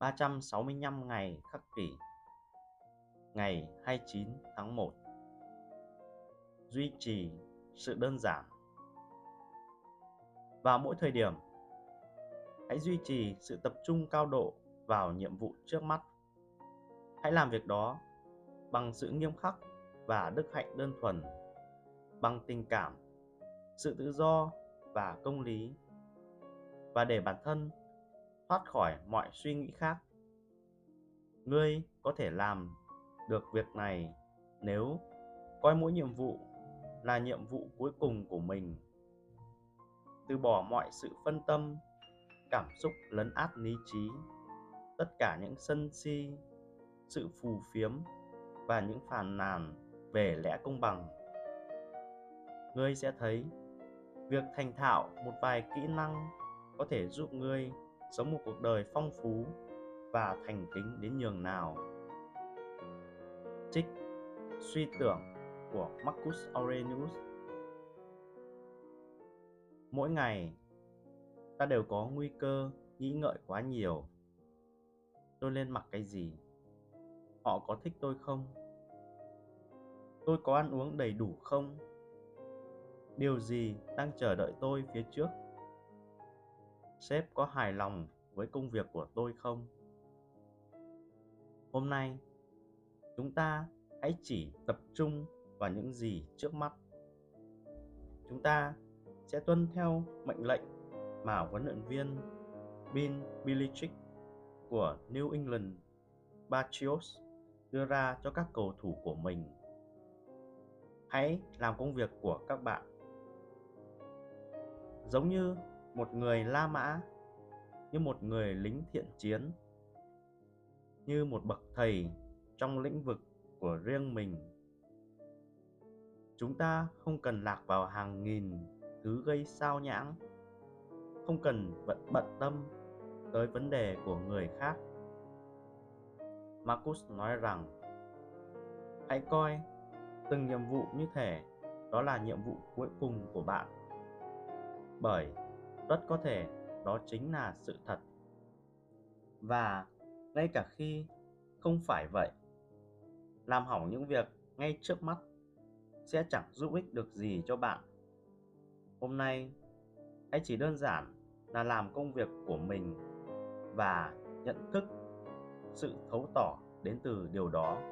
365 ngày khắc kỷ, Ngày 29 tháng 1 Duy trì sự đơn giản. Vào mỗi thời điểm, Hãy duy trì sự tập trung cao độ vào nhiệm vụ trước mắt. Hãy làm việc đó bằng sự nghiêm khắc và đức hạnh đơn thuần, bằng tình cảm, sự tự do và công lý. Và để bản thân thoát khỏi mọi suy nghĩ khác. Ngươi có thể làm được việc này nếu coi mỗi nhiệm vụ là nhiệm vụ cuối cùng của mình. Từ bỏ mọi sự phân tâm, cảm xúc lấn át lý trí, tất cả những sân si, sự phù phiếm và những phàn nàn về lẽ công bằng. Ngươi sẽ thấy việc thành thạo một vài kỹ năng có thể giúp ngươi sống một cuộc đời phong phú và thành kính đến nhường nào. Trích suy tưởng của Marcus Aurelius. Mỗi ngày, ta đều có nguy cơ, nghĩ ngợi quá nhiều. Tôi nên mặc cái gì? Họ có thích tôi không? Tôi có ăn uống đầy đủ không? Điều gì đang chờ đợi tôi phía trước? Sếp có hài lòng với công việc của tôi không? Hôm nay, chúng ta hãy chỉ tập trung vào những gì trước mắt. Chúng ta sẽ tuân theo mệnh lệnh mà huấn luyện viên Bill Belichick của New England Patriots đưa ra cho các cầu thủ của mình. Hãy làm công việc của các bạn. Giống như một người La Mã, như một người lính thiện chiến, như một bậc thầy trong lĩnh vực của riêng mình. Chúng ta không cần lạc vào hàng nghìn thứ gây sao nhãng, không cần bận bận tâm tới vấn đề của người khác. Marcus nói rằng hãy coi từng nhiệm vụ như thể đó là nhiệm vụ cuối cùng của bạn bởi rất có thể, đó chính là sự thật. Và ngay cả khi không phải vậy, làm hỏng những việc ngay trước mắt sẽ chẳng giúp ích được gì cho bạn. Hôm nay, hãy chỉ đơn giản là làm công việc của mình và nhận thức sự thấu tỏ đến từ điều đó.